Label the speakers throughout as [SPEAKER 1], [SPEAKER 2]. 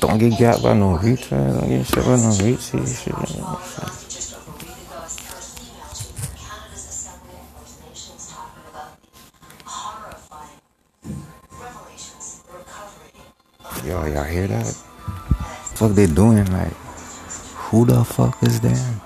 [SPEAKER 1] Don't get got by no retard. Don't get shit by no retard. Shit. Yo, y'all hear that? Fuck they doing? Like, who the fuck is them?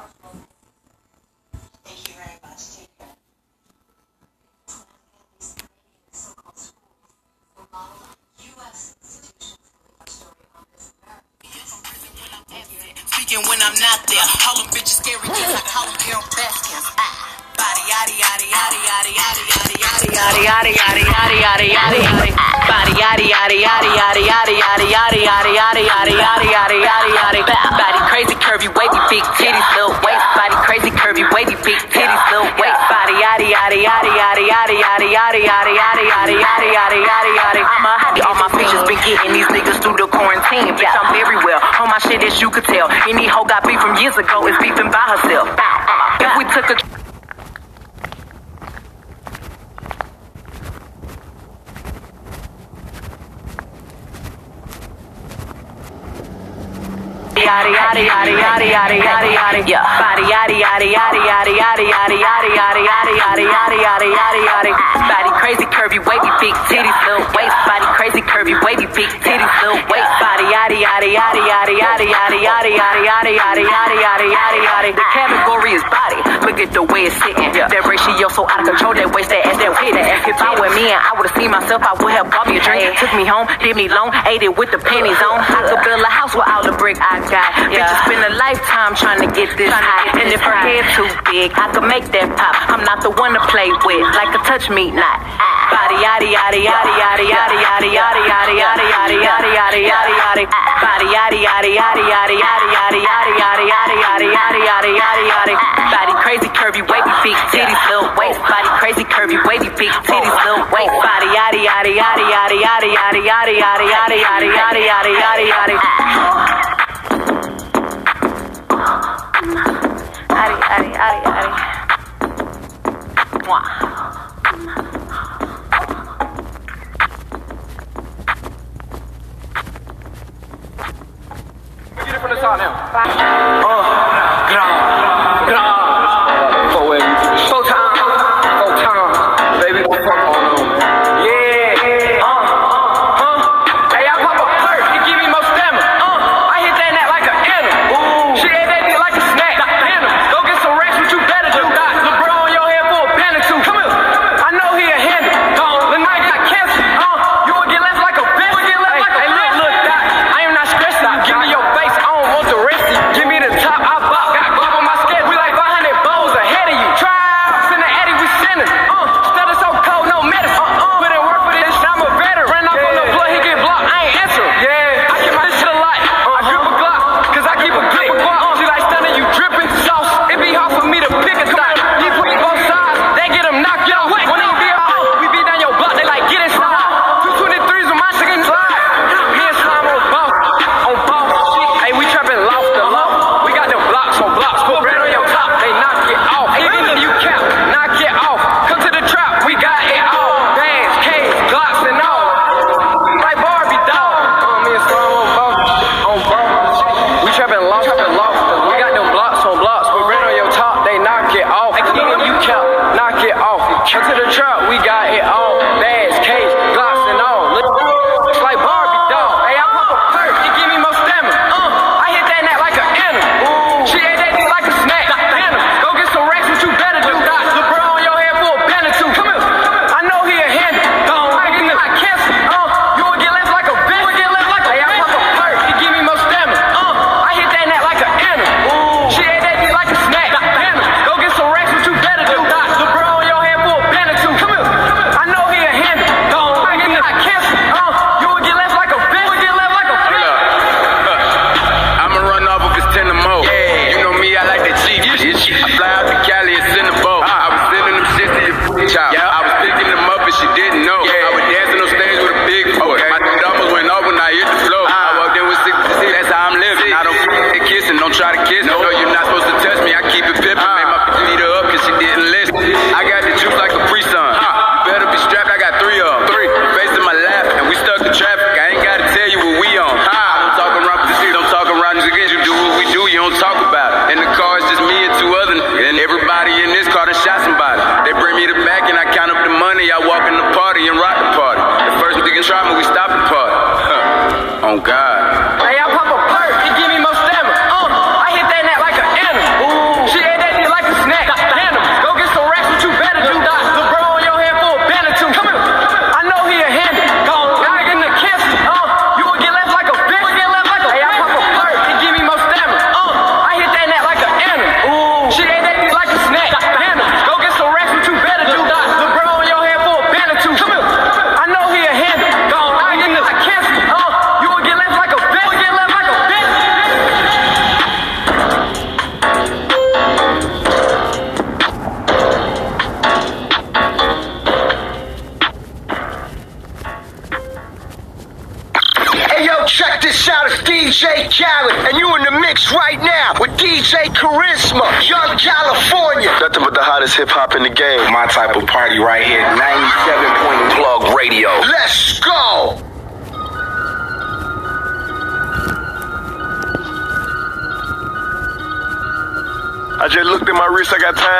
[SPEAKER 2] Big titties little waist. Body crazy curvy wavy big titties little waist. Yada yada yada yada yada yada yada yada yada yada. The category is body. Look at the way it's sitting. That ratio so out of control. That waist that ass that way that ass. If I were me and I would've seen myself, I would have bought me a drink. Took me home, did me long, ate it with the pennies on. I could build a house with all the brick I got. Bitches spend a lifetime trying to get this high. And if her head too big, I could make that pop. I'm not the one to play with, like a touch me not. Body yaddy yaddy yaddy yaddy yaddy yaddy yaddy yaddy yaddy yaddy yaddy yaddy yaddy yaddy. Body yaddy yaddy yaddy yaddy yaddy yaddy yaddy yaddy yaddy yaddy yaddy yaddy yaddy yaddy. Body crazy curvy wavy big titties little waist. Body crazy curvy wavy big titties little waist. Body yaddy yaddy yaddy yaddy yaddy yaddy yaddy yaddy yaddy yaddy yaddy yaddy yaddy yaddy. Yaddy yaddy yaddy yaddy. Mwah.
[SPEAKER 3] Get it from the top now. Grah.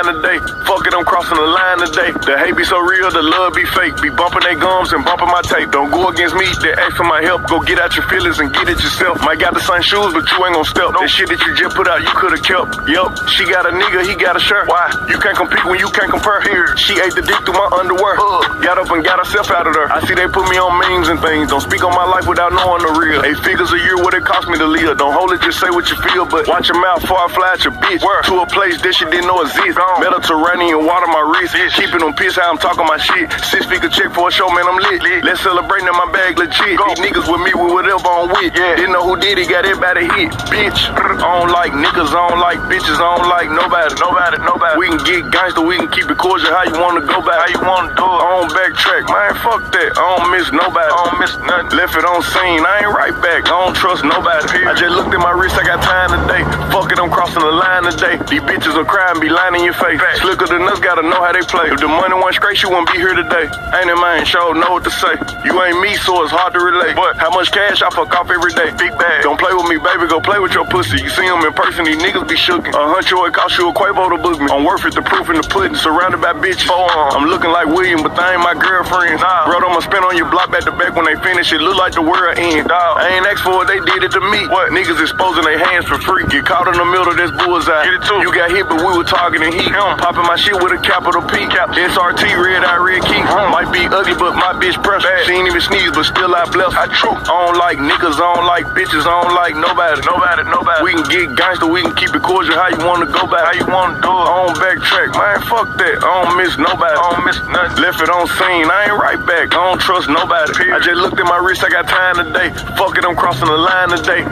[SPEAKER 4] Today. Fuck it, I'm crossing the line today. The hate be so real, the love be fake. Be bumping their gums and bumping my tape. Don't go against me, they ask for my help. Go get out your feelings and get it yourself. Might got the same shoes, but you ain't gon' step. That shit that you just put out, you could've kept. Yup, she got a nigga, he got a shirt. Why? You can't compete when you can't compare. Here, she ate the dick through my underwear. Uh, got up and got herself out of there. I see they put me on memes and things. Don't speak on my life without knowing the real. Eight figures a year, what it cost me to live. Don't hold it, just say what you feel. But watch your mouth I fly at your bitch. Where? To a place that she didn't know exist. Mediterranean water my wrist. Keeping them pissed how I'm talking my shit. Six figure check for a show, man, I'm lit. Let's celebrate in my bag legit. These niggas with me with whatever I'm with. Yeah. Didn't know who did it, got everybody hit. Bitch. I don't like niggas, I don't like bitches, I don't like nobody. Nobody, nobody. We can get gangster, we can keep it cordial. How you wanna go back? How you wanna do it? I don't backtrack, man. Fuck that. I don't miss nobody. I don't miss nothing. Left it on scene. I ain't right back. I don't trust nobody. I just looked at my wrist, I got time today. Fuck it, I'm crossing the line today. These bitches will cry and be lying in your face. Slicker than us, gotta know how they play. If the money went straight, you be here today. Ain't in man? Show know what to say. You ain't me, so it's hard to relate. But how much cash I fuck off every day? Big bag. Don't play with me, baby. Go play with your pussy. You see them in person, these niggas be shookin'. A huncho, it cost you a Quavo to book me. I'm worth it, the proof in the pudding. Surrounded by bitches. Forearm. I'm looking like William, but they ain't my girlfriends. Nah. Bro, I'ma spin on your block back to back when they finish. It look like the world end. Dog. I ain't asked for it, they did it to me. What? Niggas exposing their hands for free. Get caught in the middle, that's bullseye. Get it too. You got hit, but we were targeting heat. Him. Popping my shit with a capital P. Cap. SRT, red eye, red key. Might be ugly, but my bitch press. She ain't even sneeze, but still I bless. I true. I don't like niggas, I don't like bitches, I don't like nobody. Nobody, nobody. We can get gangster, we can keep it cordial. How you wanna go back? How you wanna do it? I don't backtrack, man. Fuck that. I don't miss nobody. I don't miss nothing. Left it on scene. I ain't right back. I don't trust nobody. I just looked at my wrist, I got time today. Fuck it, I'm crossing the line today.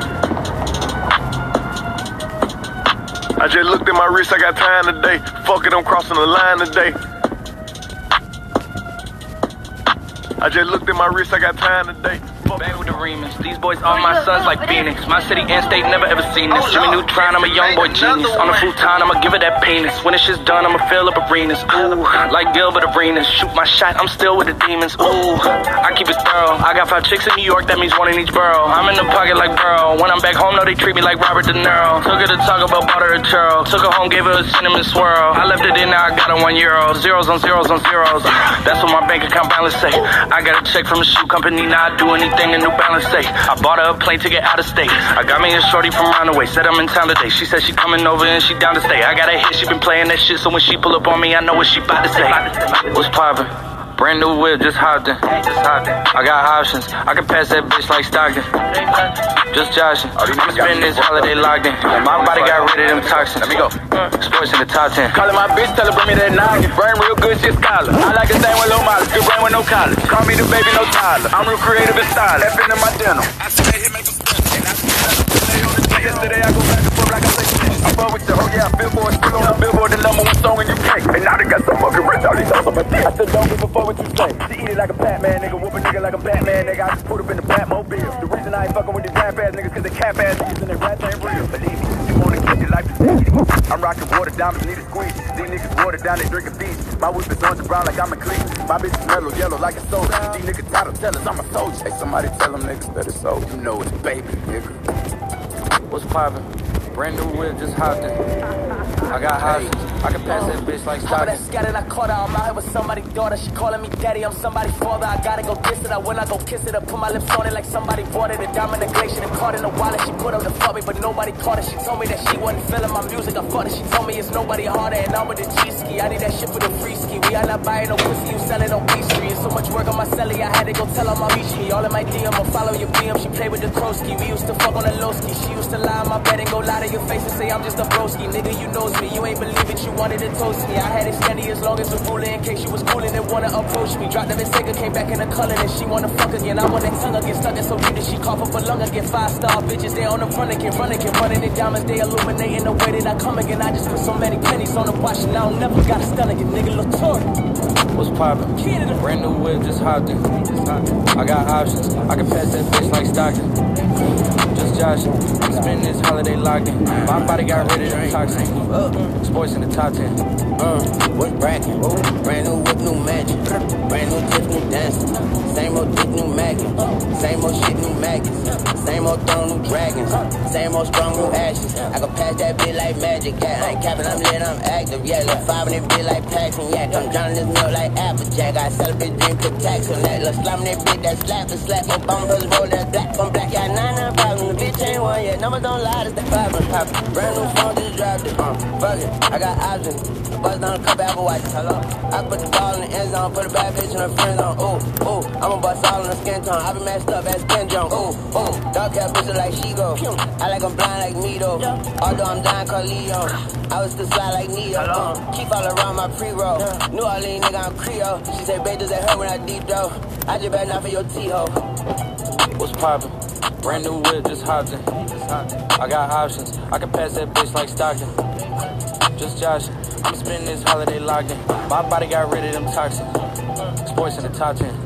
[SPEAKER 4] I just looked at my wrist, I got time today. Fuck it, I'm crossing the line today. I just looked at my wrist, I got time today.
[SPEAKER 5] Back with the remix. These boys are my sons like Phoenix. My city and state never ever seen this. Jimmy Neutron, I'm a young boy genius. On the futon, I'ma give it that penis. When it's shit's done, I'ma fill up arenas. Ooh, like Gilbert Arenas. Shoot my shot, I'm still with the demons. Ooh, I keep it thorough. I got five chicks in New York, that means one in each borough. I'm in the pocket like Burrow. When I'm back home, no, they treat me like Robert De Niro. Took her to talk about butter and churl. Took her home, gave her a cinnamon swirl. I left it in, now I got her one euro. Zeros on zeros on zeros. That's what my bank account balance say. I got a check from a shoe company, now I do anything a New Balance say. I bought her a plane ticket out of state. I got me a shorty from Runaway, said I'm in town today. She said she coming over and she down to stay. I got a hit, she been playing that shit, so when she pull up on me, I know what she about to say. What's poppin'? Brand new whip, just hopped in. Just hopped in. I got options. I can pass that bitch like Stockton. Just joshing. Oh, I'ma spend this holiday locked in. My body got rid of them toxins. Let me go. Sports in the top 10.
[SPEAKER 6] Calling my bitch, tell her bring me that noggin. Brain real good, shit scholar. I like a thing with low mileage, good brain with no college. Call me the baby, no Tyler. I'm real creative and stylish. F in my denim. I see that hit make a spin. And I see that on the jet. Yesterday I go back and forth like I say shit. I fuck with you, oh yeah, Billboard, still on the Billboard, the number one song in UK. And now they got some fucking rich, all these songs on my dick. I said don't give a fuck what you say. She eat it like a Batman, nigga, whoop a nigga like a Batman, nigga. I just put up in the Batmobile. The reason I ain't fucking with these rap ass niggas, cause they cap ass niggas and they rap ain't real. Believe me, you wanna get your life is I'm rocking water diamonds, need a squeeze. These niggas water down, they drinking beach. My whip is orange and brown like I'm a clean. My bitch is mellow yellow like a soda. These niggas title tell us I'm a soldier. Hey, somebody tell them niggas better so. You know it's baby, nigga.
[SPEAKER 5] What's poppin'? Brand new whip, just hopped in. I got options.
[SPEAKER 6] I can pass that uh, bitch like
[SPEAKER 7] How that scattered, I caught her. I'm out here with somebody's daughter. She calling me daddy. I'm somebody's father. I gotta go kiss it. I when I go kiss it, I put my lips on it like somebody bought it. A diamond, a glacier, the card in the wallet. She put up to fuck me, but nobody caught it. She told me that she wasn't feeling my music. I fought it. She told me it's nobody harder, and I'm with the G ski. I need that shit for the free ski. We are not buying no pussy. You selling on B Street. It's so much work on my celly. I had to go tell her my reach me. All in my DM, I follow your DM. She play with the Krosky. We used to fuck on the low ski. She used to lie on my bed and go lie to your face and say I'm just a broski. Nigga, you knows me. You ain't believe it. You wanted to toast me. I had it steady as long as the ruler in case you was cooling and wanna approach me. Dropped the mistake, came back in the color and she wanna fuck again. I want that tongue again, stuck it so deep that she cough up a lung again. Five star bitches, they on the front again, run again, running it diamonds, they illuminating the way that I come again. I just put so many pennies on the watch and I don't never got a stun again, nigga. Look
[SPEAKER 6] What's poppin'? Brand new whip, just hopped in. I got options. I can pass that bitch like Stockton. Joshing. I'm spending this holiday locked in. My body got rid of them toxins. Sports in the top 10.
[SPEAKER 8] Uh, what bracket? Brand new whip, new magic. Brand new tip, new dancing. Same old dick, new maggot. Same old shit, new maggots. Same old throne, new dragons. Same old strong, new ashes. I can pass that bit like magic. Yeah, I ain't capping, I'm lit, I'm active. Yeah, look five in it bit like Paxton. Yeah, I'm drowning this milk like Applejack. I celebrate drink, put tax on that. Look, slam that bit, that slap and slap. Obama brothers roll that black on black. Yeah, nine, nine problem. Ain't one yet. Numbers don't lie, that's the problem. Poppin'. Brand new phone, just dropped it. Uh, fuck it, I got options. Down a couple Apple watches. Hello. I put the ball in the end zone, put a bad bitch in her friend zone. Ooh, ooh, I'ma bust all in the skin tone. I been messed up as Ken Jones. Ooh, ooh, dark hair bitch look like she go. I like I'm blind like me though. Although I'm dying called Leo. I was still slide like Neo. Uh, keep all around my pre-roll. New Orleans nigga, I'm Creole. She say, babe, does that hurt when I deep though? I just better not for your T-ho.
[SPEAKER 6] What's poppin'? Brand new whip, just hopped in. I got options. I can pass that bitch like Stockton. Just joshing. I'm spending this holiday in. My body got rid of them toxins. Sports in the top 10.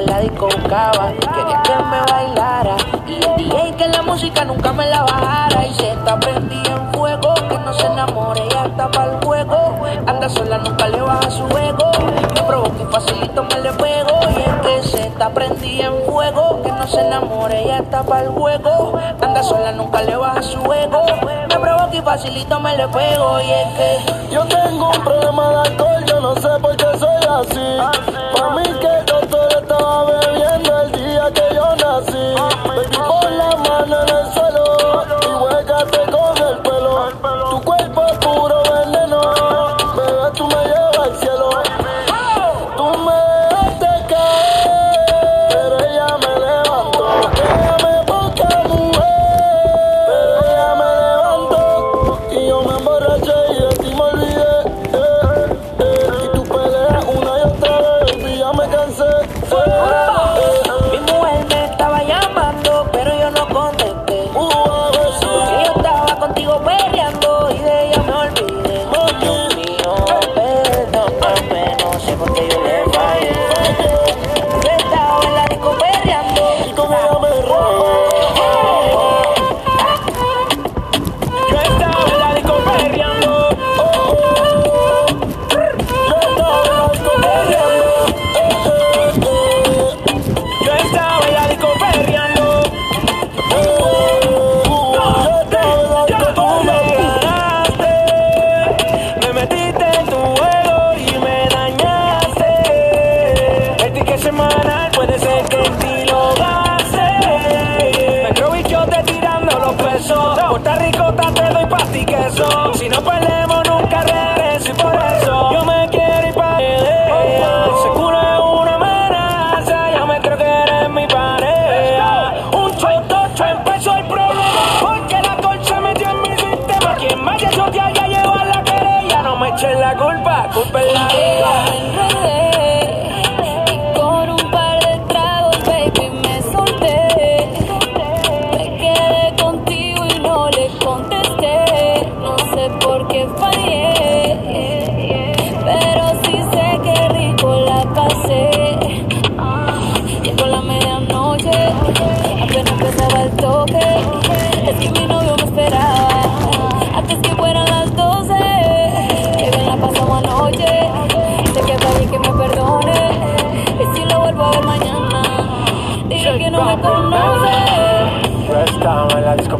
[SPEAKER 9] Que la disco buscaba. Quería que me bailara y el DJ que la música nunca me la bajara. Y se está prendida en fuego, que no se enamore, ella está para el juego. Anda sola, nunca le baja su ego. Me provoca y facilito me le pego. Y es que se está prendida en fuego, que no se enamore, ella está para el juego. Anda sola, nunca le baja su ego. Me provoca y facilito me le pego. Y es que
[SPEAKER 10] Yo tengo un problema de alcohol, yo no sé por qué soy así. Para mí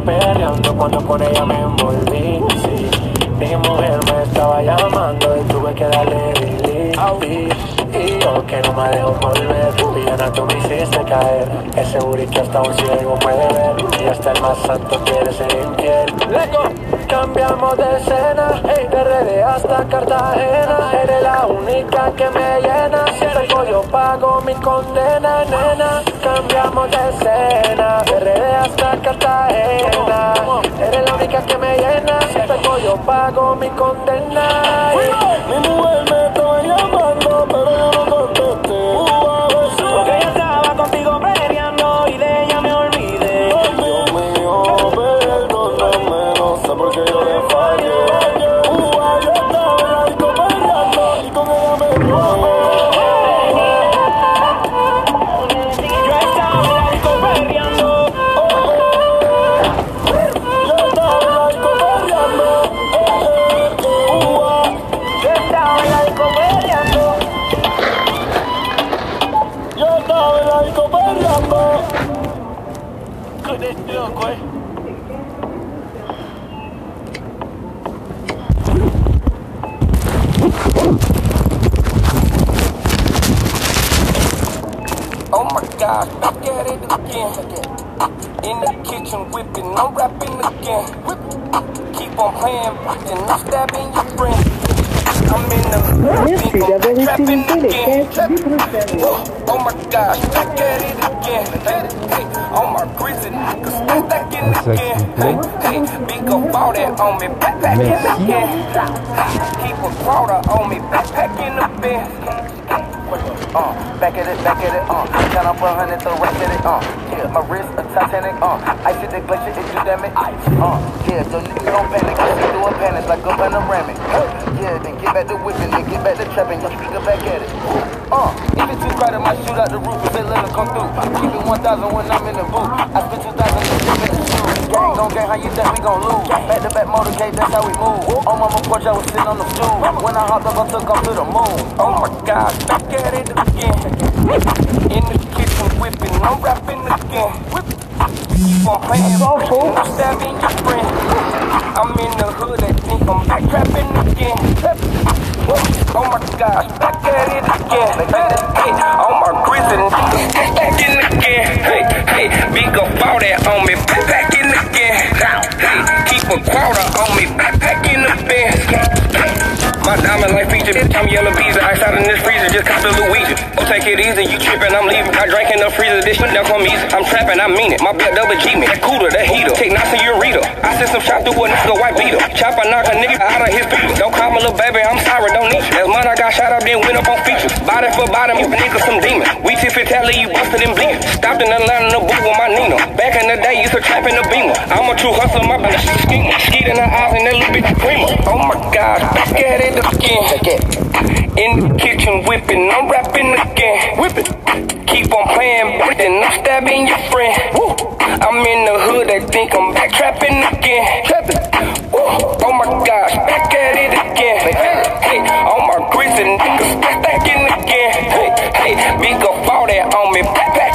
[SPEAKER 9] peleando
[SPEAKER 11] cuando con ella me envolví. Mi mujer me estaba llamando y tuve que darle delete. Y yo que no me dejo volver, Villana tú me hiciste caer. Es seguro que hasta un ciego puede ver. Y hasta el más santo quiere ser infiel. Cambiamos de escena, hey, de RD hasta Cartagena. Eres la única que me llena. Si tengo yo pago mi condena, nena. Cambiamos de escena, de RD hasta Cartagena. Eres la única que me llena. Si tengo yo pago mi condena.
[SPEAKER 10] Mi mujer
[SPEAKER 12] on me, back, back in again. Keep a quarter on me, back, back in the bed. Uh, back at it, back at it, uh. Count up a hundred, throw right at it, uh. Yeah, my wrist a Titanic, uh. Ice at the glacier, it do damage, ice. Uh, yeah, so niggas don't panic, I see through a panic like a panoramic. Yeah, then get back to whipping, then get back to trapping, just nigga back at it. Uh, if it's too crowded, my shoot out the roof, say let it come through. Keep it 1,000 when I'm in the booth. Gon' gang, how you think we gon' lose? Back to back motorcade, that's how we move. On mama porch, I was sitting on the stool. When I hopped up, I took off to the moon. Oh my god, back at it again. In the kitchen whipping, I'm rapping again. Keep on playing, I'm stabbing your friend. Feature, bitch, I'm yellow bees, ice out in this freezer, just cop the Louisa. Oh, take it easy, you trippin', I'm leaving. I drank in the freezer, this shit down come easy. I'm trapping, I mean it. My blood double G me. That cooler, that heater. Take knots in ureta. I sent some shot through a nigga white beater. Chop, I knock a nigga out of his feet. Don't call me little baby, I'm sorry, don't need you. Last month I got shot up, then went up on features. Body for bottom, you niggas some demon. We tip it, tally, you busted and bleeding. Stopped in Atlanta, in the booth with my Nina. Back in the day, used to trap in the beamer. I'm a true hustler, my bitch schemer. Skeet in her eyes and that little bitch screamer. Oh my god, back at it again. In the kitchen whipping, I'm rapping again. Whipping. On playing, then I'm stabbing your friend. Woo. I'm in the hood, they think I'm back trapping again. Trapping. Woo. Oh my gosh, back at it again. Hey, hey, on my grizzly niggas, back back in again. Hey, hey, big up all that on me, back back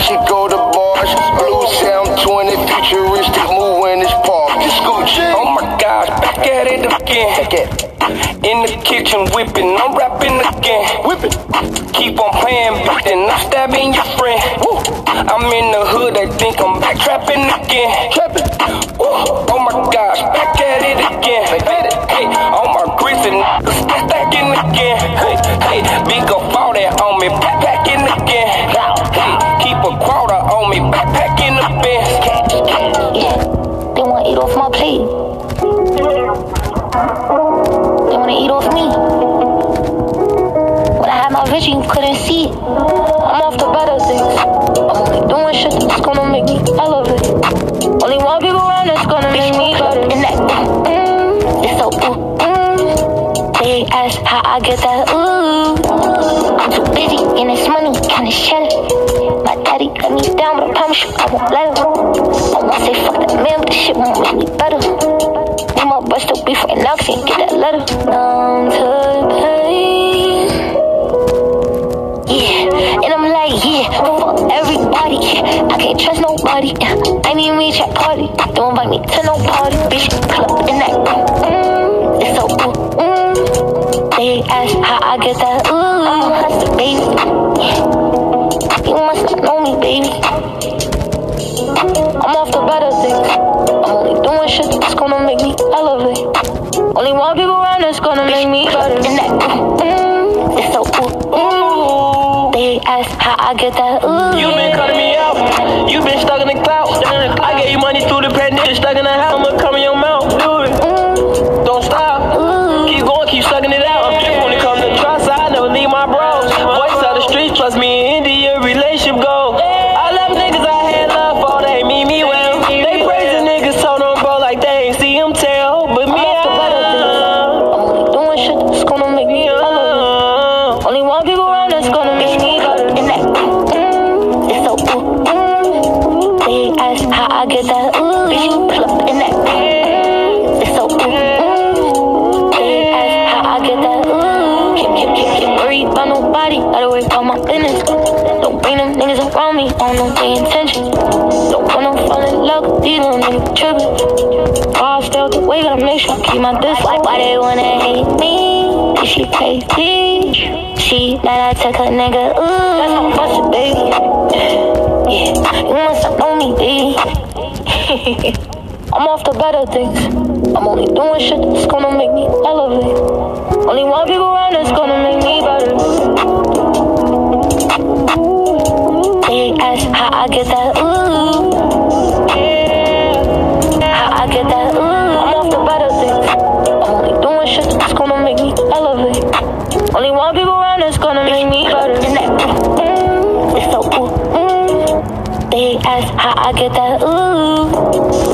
[SPEAKER 12] She go to bars. Blue sound 20, futuristic move in
[SPEAKER 13] this park. It's Gucci. Oh my gosh, back
[SPEAKER 12] at it again. In the kitchen whipping, I'm rapping again. Whipping. Keep on playing, but then I'm stabbing your friend. Woo. I'm in the hood, I think I'm back trapping again. Trapping. Oh my gosh, back at it again. Hey, all my grits and stacking again. Hey, hey, big up all that on me, back, back in again on me, backpacking the bin.
[SPEAKER 14] Yeah, they wanna eat off my plate. They wanna eat off me. When I had my vision, you couldn't see it. I'm off the better things. I'm only doing shit that's gonna make me elevate. Only one people around that's gonna make me better. And that, mm, it's so ooh, mm. They ask how I get that ooh. I'm too busy and it's money, kinda cheddar. Down, I won't let him. I won't say fuck that man, but this shit won't make me better. Me my bust still beef right now, can't get that letter. Numb to pain. Yeah, and I'm like, yeah, fuck everybody. I can't trust nobody. I need me chat party. Don't invite me to no party, bitch. Club in that room. Mm, it's so ooh, mm. They ask how I get that ooh. I'm baby. Only one people around that's gonna make me better. And that, mm, it's so ooh, ooh. They ask how I get that ooh.
[SPEAKER 12] You been cutting me out. You been stuck in the cloud. I gave you money through the pandemic. Stuck in the house. I'ma come in your mouth.
[SPEAKER 14] Make sure I keep my bitch, Why, why they wanna hate me? She crazy? She mad I took her nigga, ooh. That's how bust it, baby. Yeah, you must not know me. I'm off the better things. I'm only doing shit that's gonna make me elevate. Only one people around that's gonna make me better. They ask how I get that ooh. How I get that Only one people around that's gonna make me better. Mm, it's so ooh. Mm. They ask how I get that ooh.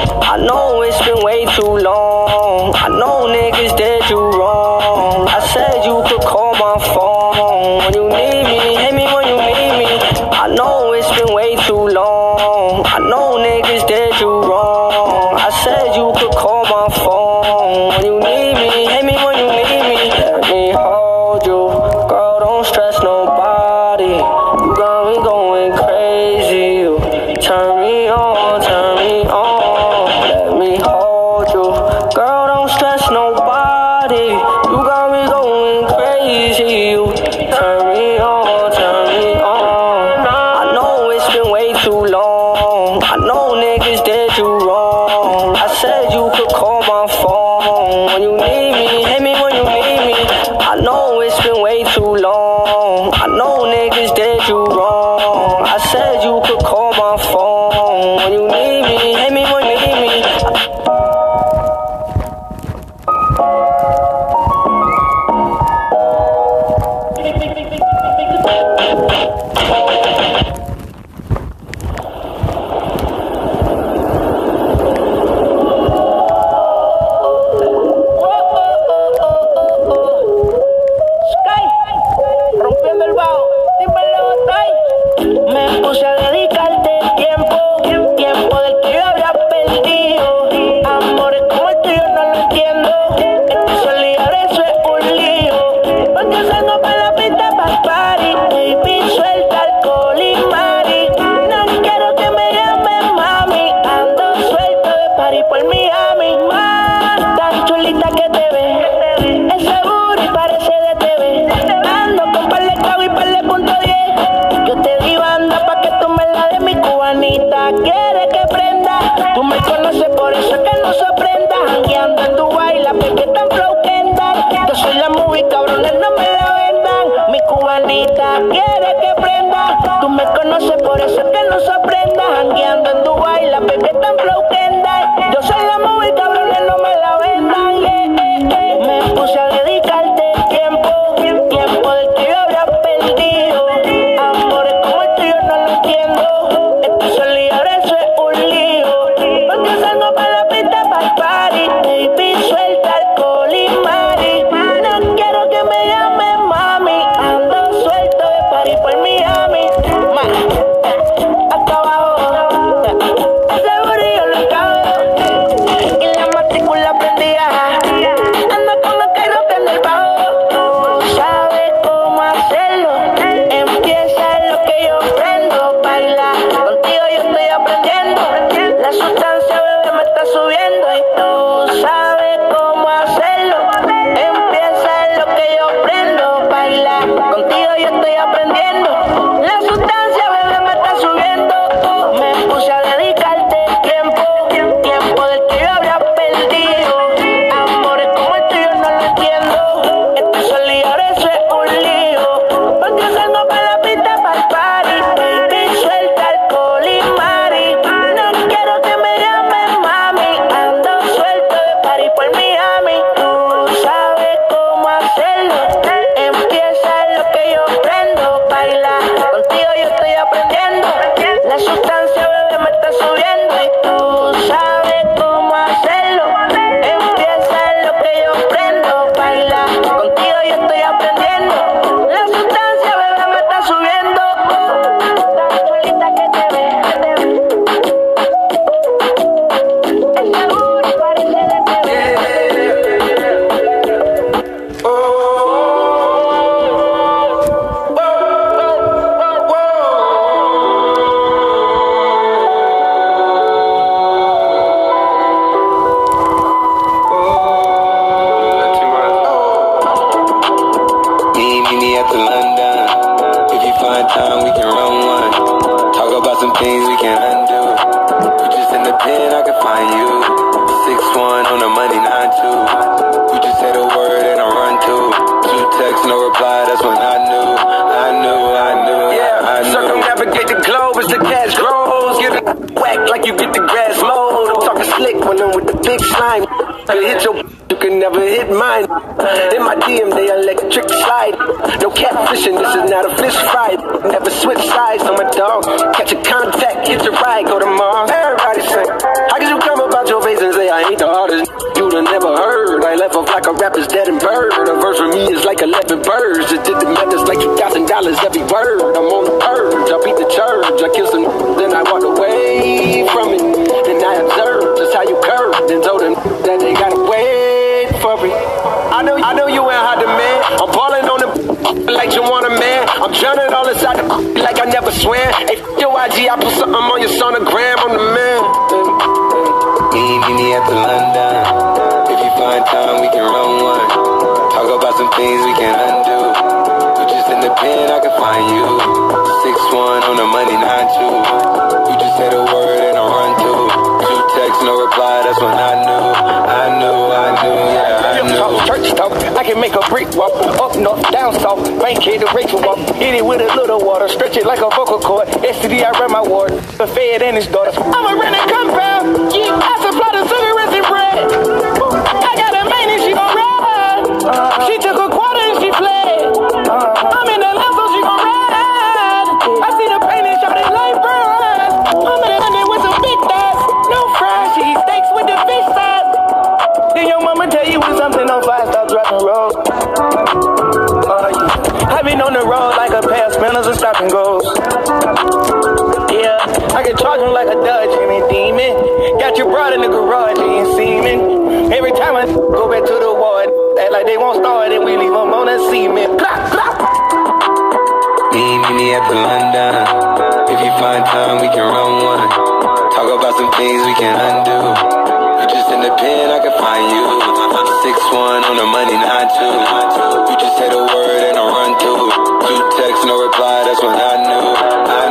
[SPEAKER 15] I know it's been way too long. I know niggas did
[SPEAKER 16] drowning all inside the like I never swam. Hey, f- your IG, I put something on your sonogram. I'm the man.
[SPEAKER 12] Meet me at the London. If you find time, we can run one. Talk about some things we can undo. You just in the pen, I can find you. Six one on the money, nine two. You just say the word and I run to. Two texts, no reply. That's when I knew,
[SPEAKER 16] Talk, I can make a brick walk. Up north, down south, bank head to Rachel walk. Hit it with a little water, stretch it like a vocal cord. STD, I run my ward. The Fed and his daughter. I'm a renting compound. Yeah, I supply the cigarettes and bread. I got a main and she gon' ride. She took a The road like a pair of spinners and stop and goes. Yeah, I can charge him like a Dodge Jimmy Demon. Got you brought in the garage, ain't seeming. Every time I go back to the ward, act like they won't start and we leave them on that cement. Clap, clap.
[SPEAKER 12] Meet meet me at the London. If you find time, we can run one. Talk about some things we can undo. You just in the pen, I can find you. Six one on the money, nine two. You just say the word and I run to. Two texts, no reply. That's when I knew, I knew, I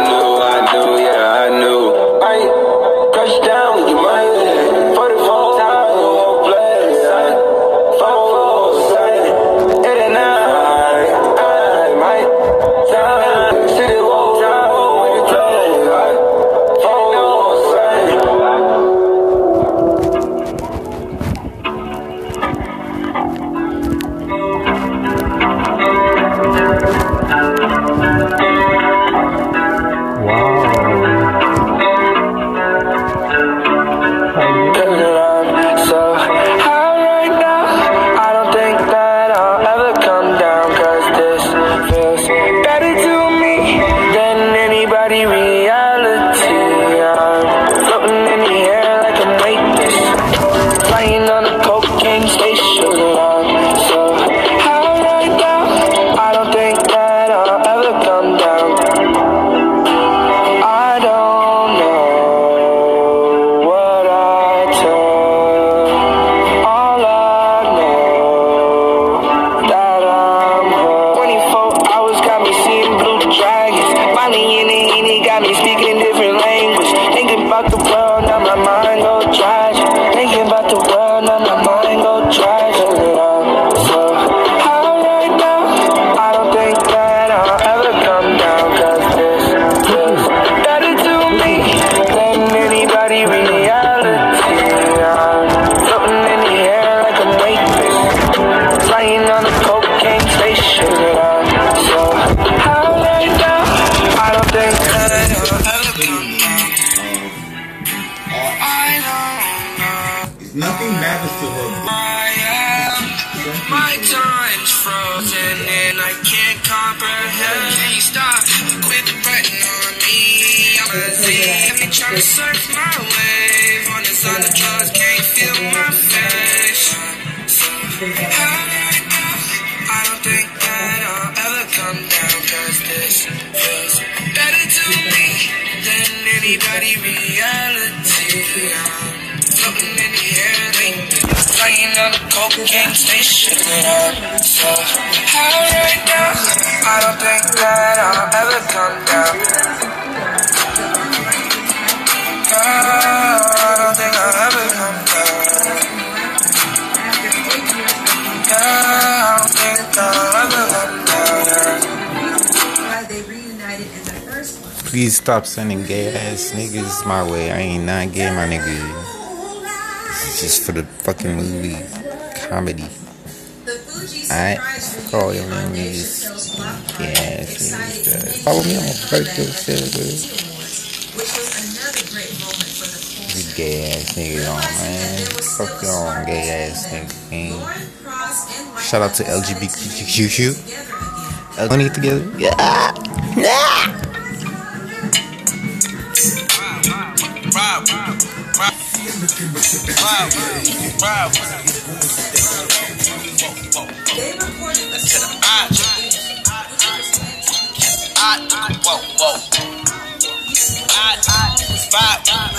[SPEAKER 16] wave on this on the drugs, can't feel my face. I don't think that I'll ever come down, cause this feels better to me than anybody reality. I'm floating in the air, like flying on a cocaine station. So, how right now? I don't think that I'll ever come down.
[SPEAKER 17] Yeah.
[SPEAKER 1] Please stop sending gay ass niggas my way. I ain't not gay, my nigga. This is just for the fucking movie comedy. Alright? Fuck all them niggas. Bruh. Follow me on bro. These gay ass niggas on, man. Fuck y'all, gay ass niggas, man. Shout out to LGBTQ. Money together. Yeah. Yeah.
[SPEAKER 18] Whoa, whoa. I, I,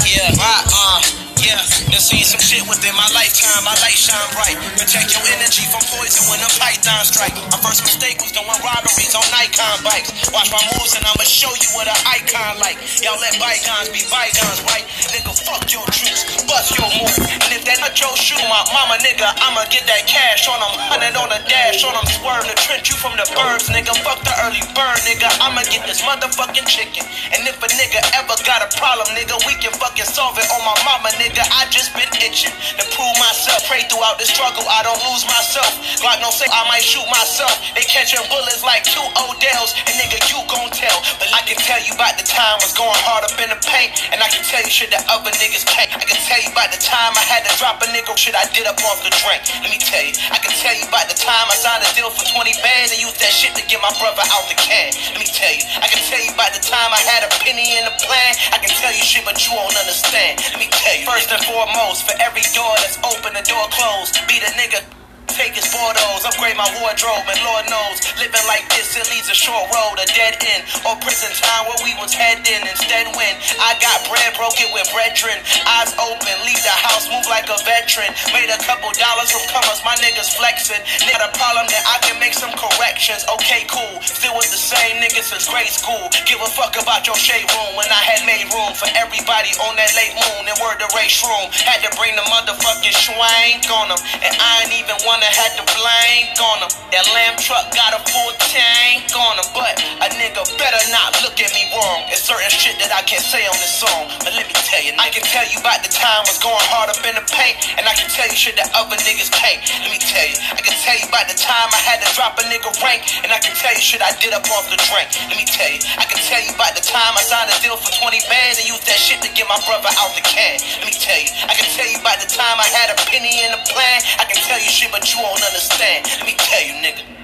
[SPEAKER 18] yeah, vibe, uh, yeah. Done seen some shit within my lifetime. My light shine bright. Protect your energy from poison when the python strike. My first mistake was doing robberies on Nikon bikes. Watch my moves and I'ma show you what an icon like. Y'all let bygones be bygones, right? Nigga, fuck your troops, bust your move. And if that not your shoe, my mama, nigga, I'ma get that cash on them. Hundred on the dash, on them swerve to trench you from the birds, nigga. Fuck the early bird, nigga. I'ma get this motherfucking chicken. And if a nigga ever got a problem, nigga, we can fucking solve it on my mama, nigga. I just been itching to prove myself. Pray throughout the struggle, I don't lose myself. Glock don't say I might shoot myself. They catching bullets like two Odells, and nigga, you gon' tell. But I can tell you about the time I was going hard up in the paint, and I can tell you shit that other niggas pay. I can tell you about the time I had to drop a nigga shit I did up off the drink. Let me tell you, I can tell you about the time I signed a deal for 20 bands and used that shit to get my brother out the can. Let me tell you, I can tell you about the time I had a penny in the plan. I can tell you shit, but you won't understand. Let me tell you, first and foremost, for every door that's open, the door closed. Be the nigga. Take his photos, upgrade my wardrobe, and Lord knows, living like this, it leads a short road, a dead end, or prison time where we was heading. Instead, when I got bread, broke it with brethren, eyes open, leave the house, move like a veteran. Made a couple dollars from comers, my niggas flexing. Not a problem that I can make some corrections. Okay, cool, still with the same niggas since grade school. Give a fuck about your shade room when I had made room for everybody on that late moon and word the race room. Had to bring the motherfucking schwank on them, and I ain't even wanna had to blank on them. That lamb truck got a full tank on them, but a nigga better not look at me wrong. It's certain shit that I can't say on this song, but let me tell you, I can tell you about the time I was going hard up in the paint, and I can tell you shit that other niggas can't. Let me tell you, I can tell you about the time I had to drop a nigga rank, and I can tell you shit I did up off the drink. Let me tell you, I can tell you about the time I signed a deal for 20 bands and used that shit to get my brother out the can. Let me tell you, I can tell you about the time I had a penny in the plan. I can tell you shit, but you won't understand. Let me tell you, nigga.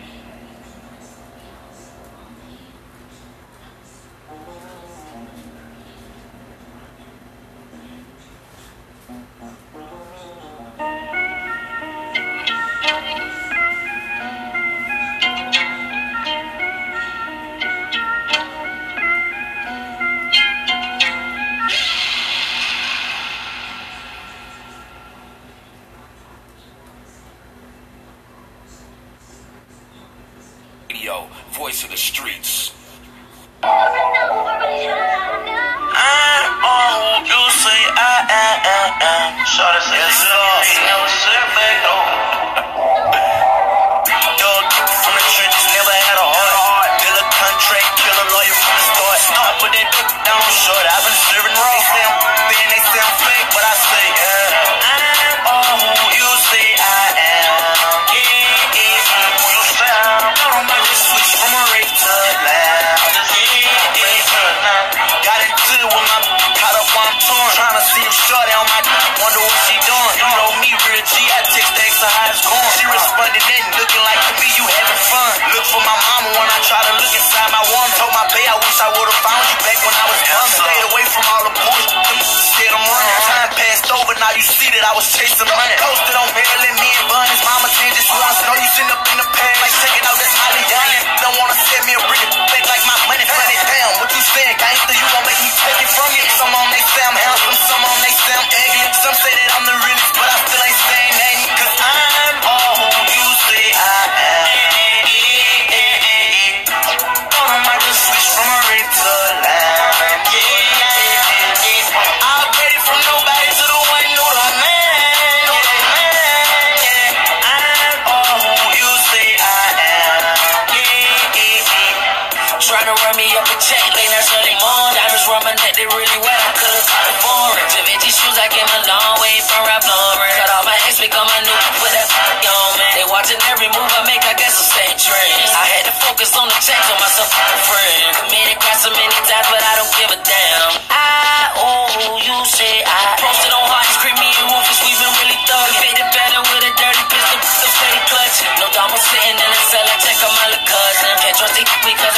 [SPEAKER 18] Run me up a check, late night early morning. Diamonds run my neck, they really wet. I could've a foreign. Givenchy shoes, I came a long way from Ralph Lauren. Cut off my ex, become my new, put that on man. They watching every move I make, I guess the same trend. I had to focus on the check, on myself a friend. Committed crimes so many times, but I don't give a damn. I owe you say I posted on hot, screaming and Rufus, we been really thugging. Faded better with a dirty pistol, so steady clutching. No doubt I'm sitting in the cellar, check on my little cousin. Can't trust these because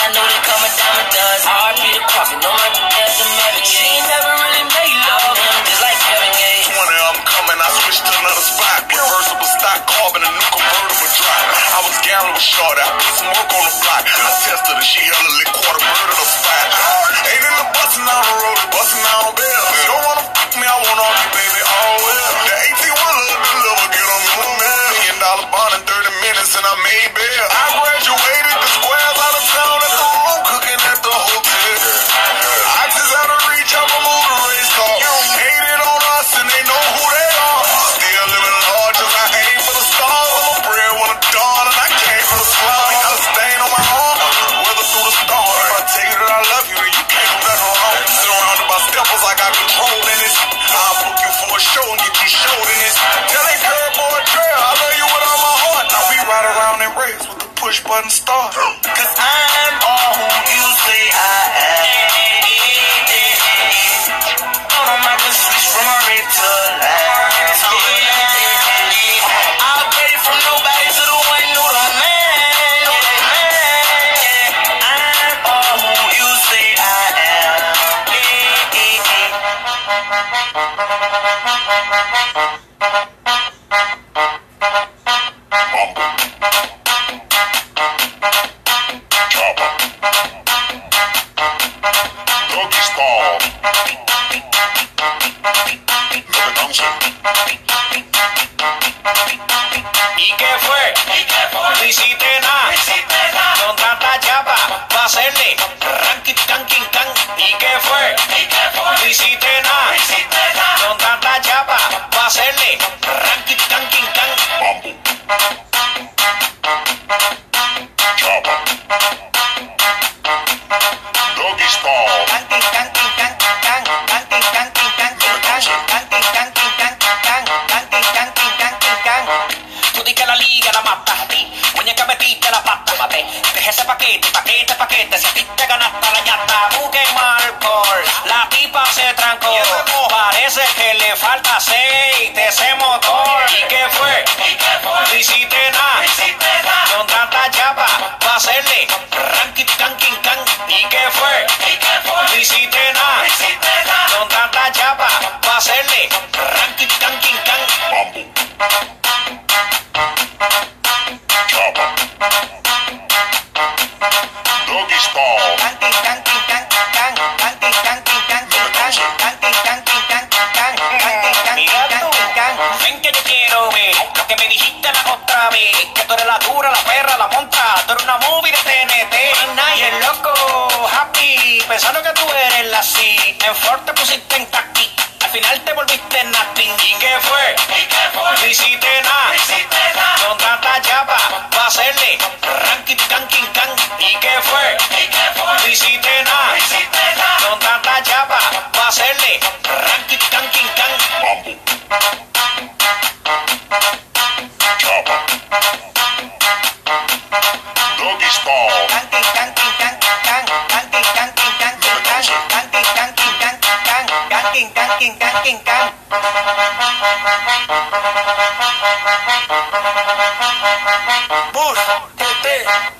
[SPEAKER 18] RP the coffee, no my ass. She ain't never really made love, him just like Kevin Gates.
[SPEAKER 4] 20, I'm coming, I switched to another spot. Reversible stock, carbon, a new convertible drop. I was gallon with short, I put some work on the block. I tested her, she hella lit quarter bird of the spot. Ain't in the bustin' down the road, bustin' down on bill. Don't wanna fuck me, I want all you, baby, with the push button start. Cause I'm all who you say I am. Don't know my good switch from a red to a last. I'll
[SPEAKER 19] volviste nothing. ¿Y qué fue? No hiciste nada. Con tanta chapa, va a hacerle ranking, tanking, can. ¿Y qué fue?
[SPEAKER 18] Bus, TT.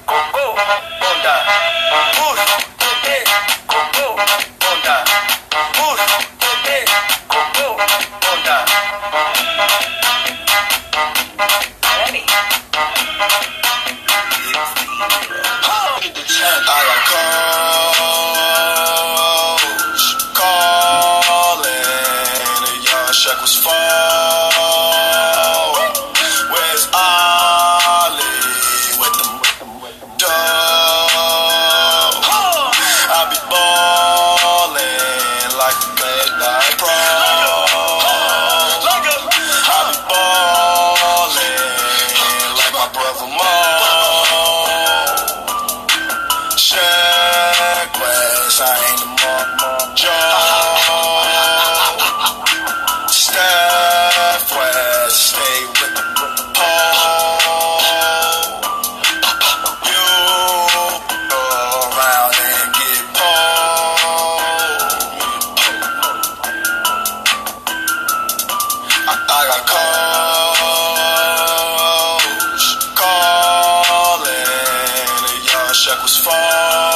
[SPEAKER 18] Checos fora.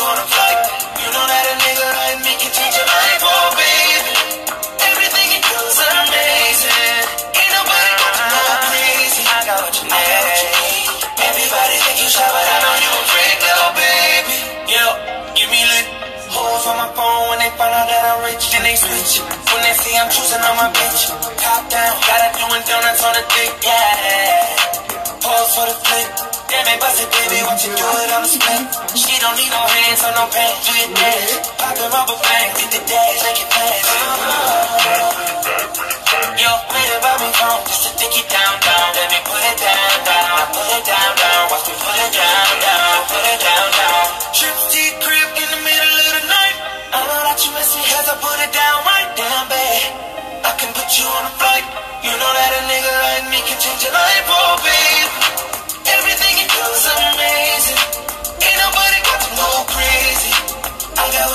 [SPEAKER 18] On a flight. You know that a nigga like me can change your life, oh baby. Everything you do is amazing. Ain't nobody got to go crazy. I got what you need. Everybody think you shy, but I know you a freak, little baby. Yo, give me lit. Hoes on my phone when they find out that I'm rich, then they switch. When they see I'm choosing on my bitch, top down, gotta doing donuts on the dick, yeah. Pause for the flip. Damn it, bust it, baby, what you do it on the split. She don't need no hands or no pants, do your dance. Poppin' rubber band, did the dash, make it pass. Yo, made it by me phone, just to take it down, down. Let me put it down, down. I put it down, down. Watch me put it down, down. Put it down, down. Trip deep crib in the middle of the night. I know that you miss me, cause I put it down right down, babe. I can put you on a flight. You know that a nigga like me can change your life, oh, babe.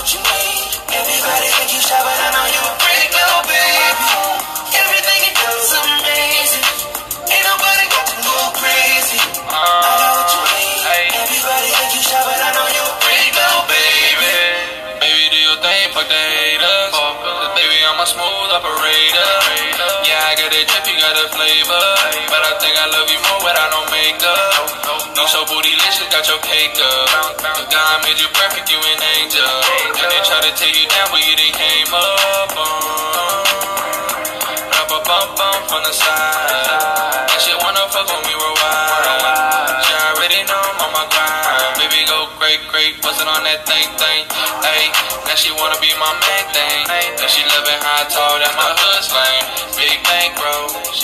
[SPEAKER 18] What you need. Everybody think you shy, but I know you a freak, little baby. Everything you do is amazing. Ain't nobody got to go crazy. I got what you need. Everybody think you shy, but I know you a freak, little baby.
[SPEAKER 5] Baby, do your thing, fuck the haters. Cause baby, I'm a smooth operator. Yeah, I got that drip, you got the flavor. But I think I love you more without no makeup. You so bootylicious, got your cake up. If God made you perfect, you an angel. And they try to tear you down, but you they came up. Rub a bump bump from the side. That shit wanna fuck when we wild. She already know I'm on my grind. Baby, go break great, bustin' on that thing thing. Hey, now she wanna be my main thing. Now she living high tall, that's my hood slang.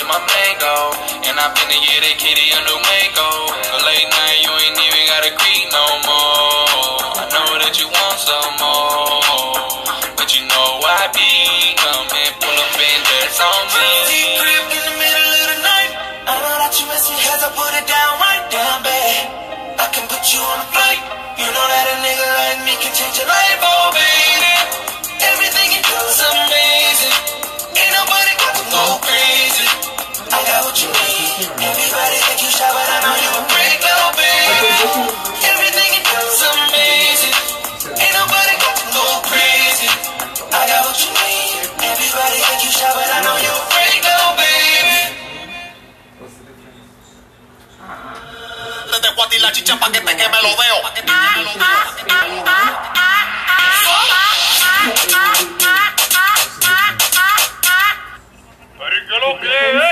[SPEAKER 5] She my mango. Oh. And I finna get that kitty a new mango. Oh. A late night, you ain't even gotta creep no more. I know that you want some more. But you know I be coming, pull up and that's on me.
[SPEAKER 18] crib in the middle of the night. I know that you messy as I put it down right down bad. I can put you on a flight.
[SPEAKER 20] la chicha pa' que te queme lo veo. ¿Pero qué lo que
[SPEAKER 21] es?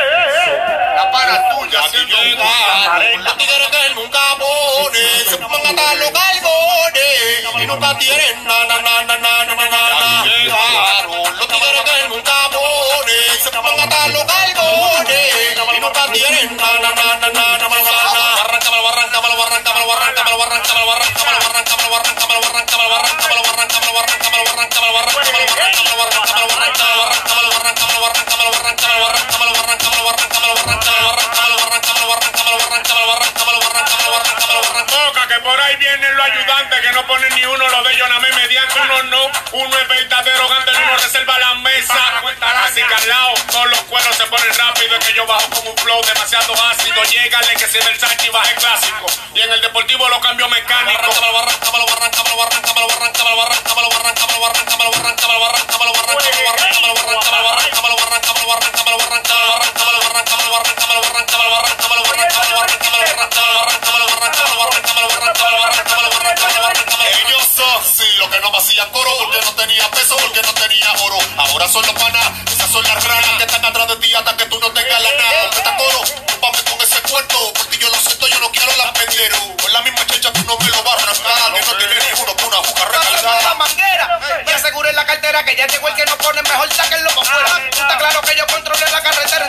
[SPEAKER 21] Haciendo un
[SPEAKER 20] Los tigres que nunca ponen, se pongan a los galgones y nunca tienen na na na na na na na na. Llegaron los tigres que nunca ponen, se pongan a los galgones y nunca tienen na na na na na na na na. Arráncamelo, arráncamelo, arráncamelo, arráncamelo, arráncamelo, arráncamelo, arráncamelo, arráncamelo, arráncamelo, arráncamelo, arráncamelo, arráncamelo, arráncamelo, arráncamelo, arráncamelo, arráncamelo, arráncamelo, arráncamelo,
[SPEAKER 21] que por ahí vienen los ayudantes, que no ponen ni uno los de ellos, nada mediante uno no. Uno es verdadero, grande, uno reserva la mesa. Así que al lado, todos los cueros se ponen rápido, es que yo bajo con un flow demasiado ácido. Llegale que si del Sanchi baje clásico. Y en el deportivo lo cambio mecánico.
[SPEAKER 20] Porque no tenía peso, porque no tenía oro. Ahora son los panas, esas son las ranas que están atrás de ti hasta que tú no tengas la nada. Porque está coro, vamos con ese cuarto, por ti yo lo siento, yo no quiero la pendero. Con la misma checha tú no me lo vas a arrancar, que no tiene ni uno con una juca
[SPEAKER 22] la
[SPEAKER 20] recargada.
[SPEAKER 22] manguera y aseguren la cartera que ya llegó el que no pone mejor sáquenlo para afuera. Está claro que yo controlé la carretera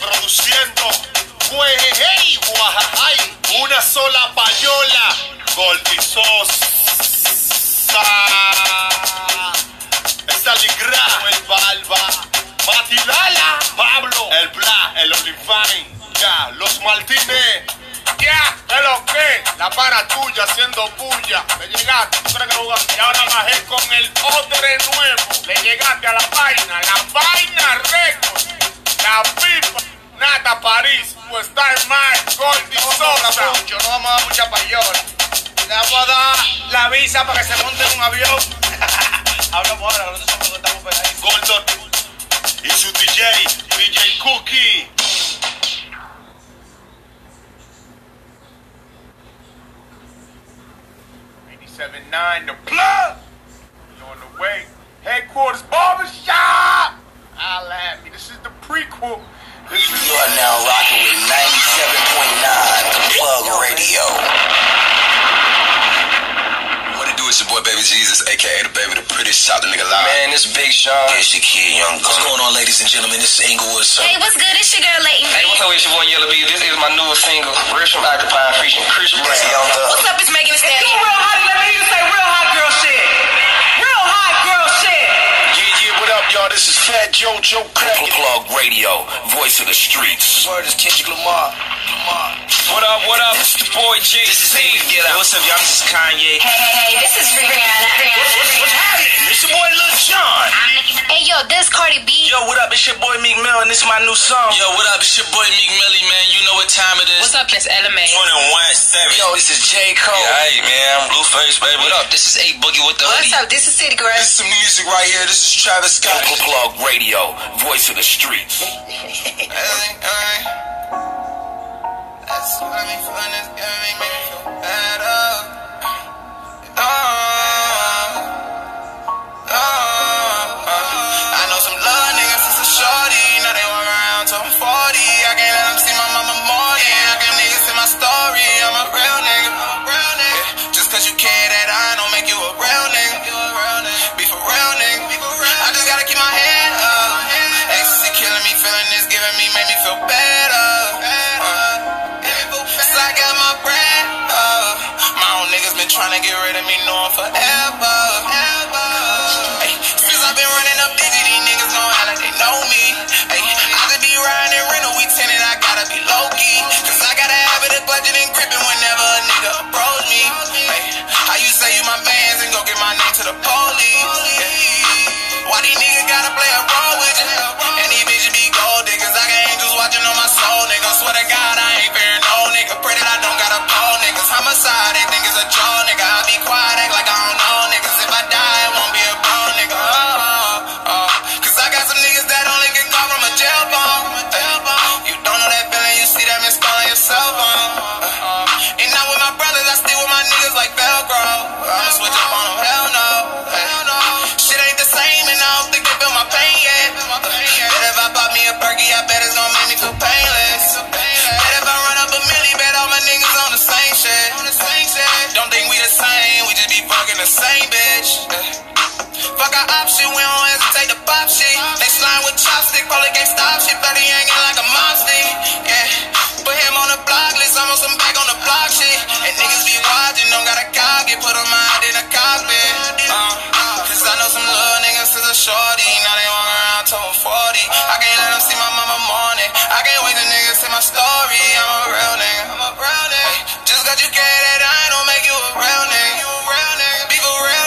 [SPEAKER 21] produciendo. Hey, guajajay, una sola payola. Goldizosa. Staligra El Balba. Matilala Pablo. El Bla El Olifine. Ya Los Martínez ya, es lo que, la para tuya haciendo bulla. Le llegaste, tú crees que jugas. Y ahora bajé con el odre nuevo. Le llegaste París, pues está en más, Gordy Sosa.
[SPEAKER 22] mucho, no vamos a dar mucha payola. Le vamos a dar la visa para que se monte en un avión. Hablamos ahora, nosotros somos estamos pegaditos.
[SPEAKER 21] Gordon y su DJ, DJ Cookie. Seven nine, the plug. On the way. Headquarters barbershop. I'll at me. This is the prequel. This is
[SPEAKER 23] You are now rocking with 97.9 The Plug Radio. What it do? It's your boy Baby Jesus, aka the baby, the prettiest top the nigga live. Man, this Big Sean. It's your kid, Young Gun. What's going on, ladies and gentlemen? This is Inglewood. Son.
[SPEAKER 24] Hey, what's good? It's your girl Leighton.
[SPEAKER 23] Hey, what's up? It's your boy Yellow B. This is my newest single, Rich from Occupy featuring Chris Brown.
[SPEAKER 24] What's up? It's Megan Thee Stallion.
[SPEAKER 22] Real hot, let me hear you say real hot girl shit. Real hot girl shit.
[SPEAKER 21] Yeah, yeah, what up, y'all? This
[SPEAKER 23] this is Fat Joe Joe Crack. Plug Radio, voice of the streets.
[SPEAKER 18] Word is Kendrick Lamar. Lamar.
[SPEAKER 25] What up, what up? It's the boy J. This is Eve. Get out. What's up, y'all? This is Kanye.
[SPEAKER 24] Hey, hey, hey, this is Rihanna. Rihanna.
[SPEAKER 25] What's, what's happening? It's your boy Lil Jon.
[SPEAKER 24] Hey, yo, this is Cardi B.
[SPEAKER 25] Yo, what up? It's your boy Meek Mill, and this is my new song.
[SPEAKER 23] Yo, what up? It's your boy Meek Millie, man. You know what time it is.
[SPEAKER 24] What's up, it's LMA.
[SPEAKER 23] 21 7. Yo, this is J. Cole. Yeah, hey, man. I'm Blueface, baby. What up? This is A Boogie with the Hood.
[SPEAKER 24] What's
[SPEAKER 23] hoodie.
[SPEAKER 24] up? This is City Girl.
[SPEAKER 23] This is some music right here. This is Travis Scott. Plug Radio, voice of the streets.
[SPEAKER 18] To get rid of me, knowing forever. Ay, since I've been running up digits, these niggas know how they know me. Ay, I could be riding in rental, we tenant, I gotta be low key. Cause I got a habit of budgeting, gripping whenever a nigga approach me. Ay, how you say you my mans and go get my name to the police? Yeah. Why these niggas gotta play my niggas on the same shit. Don't think we the same, we just be fucking the same bitch. Fuck our option, we don't hesitate to pop shit. They slime with chopstick, probably can't stop shit. 30 hanging like a monster. Yeah. Put him on the block list, I'm on some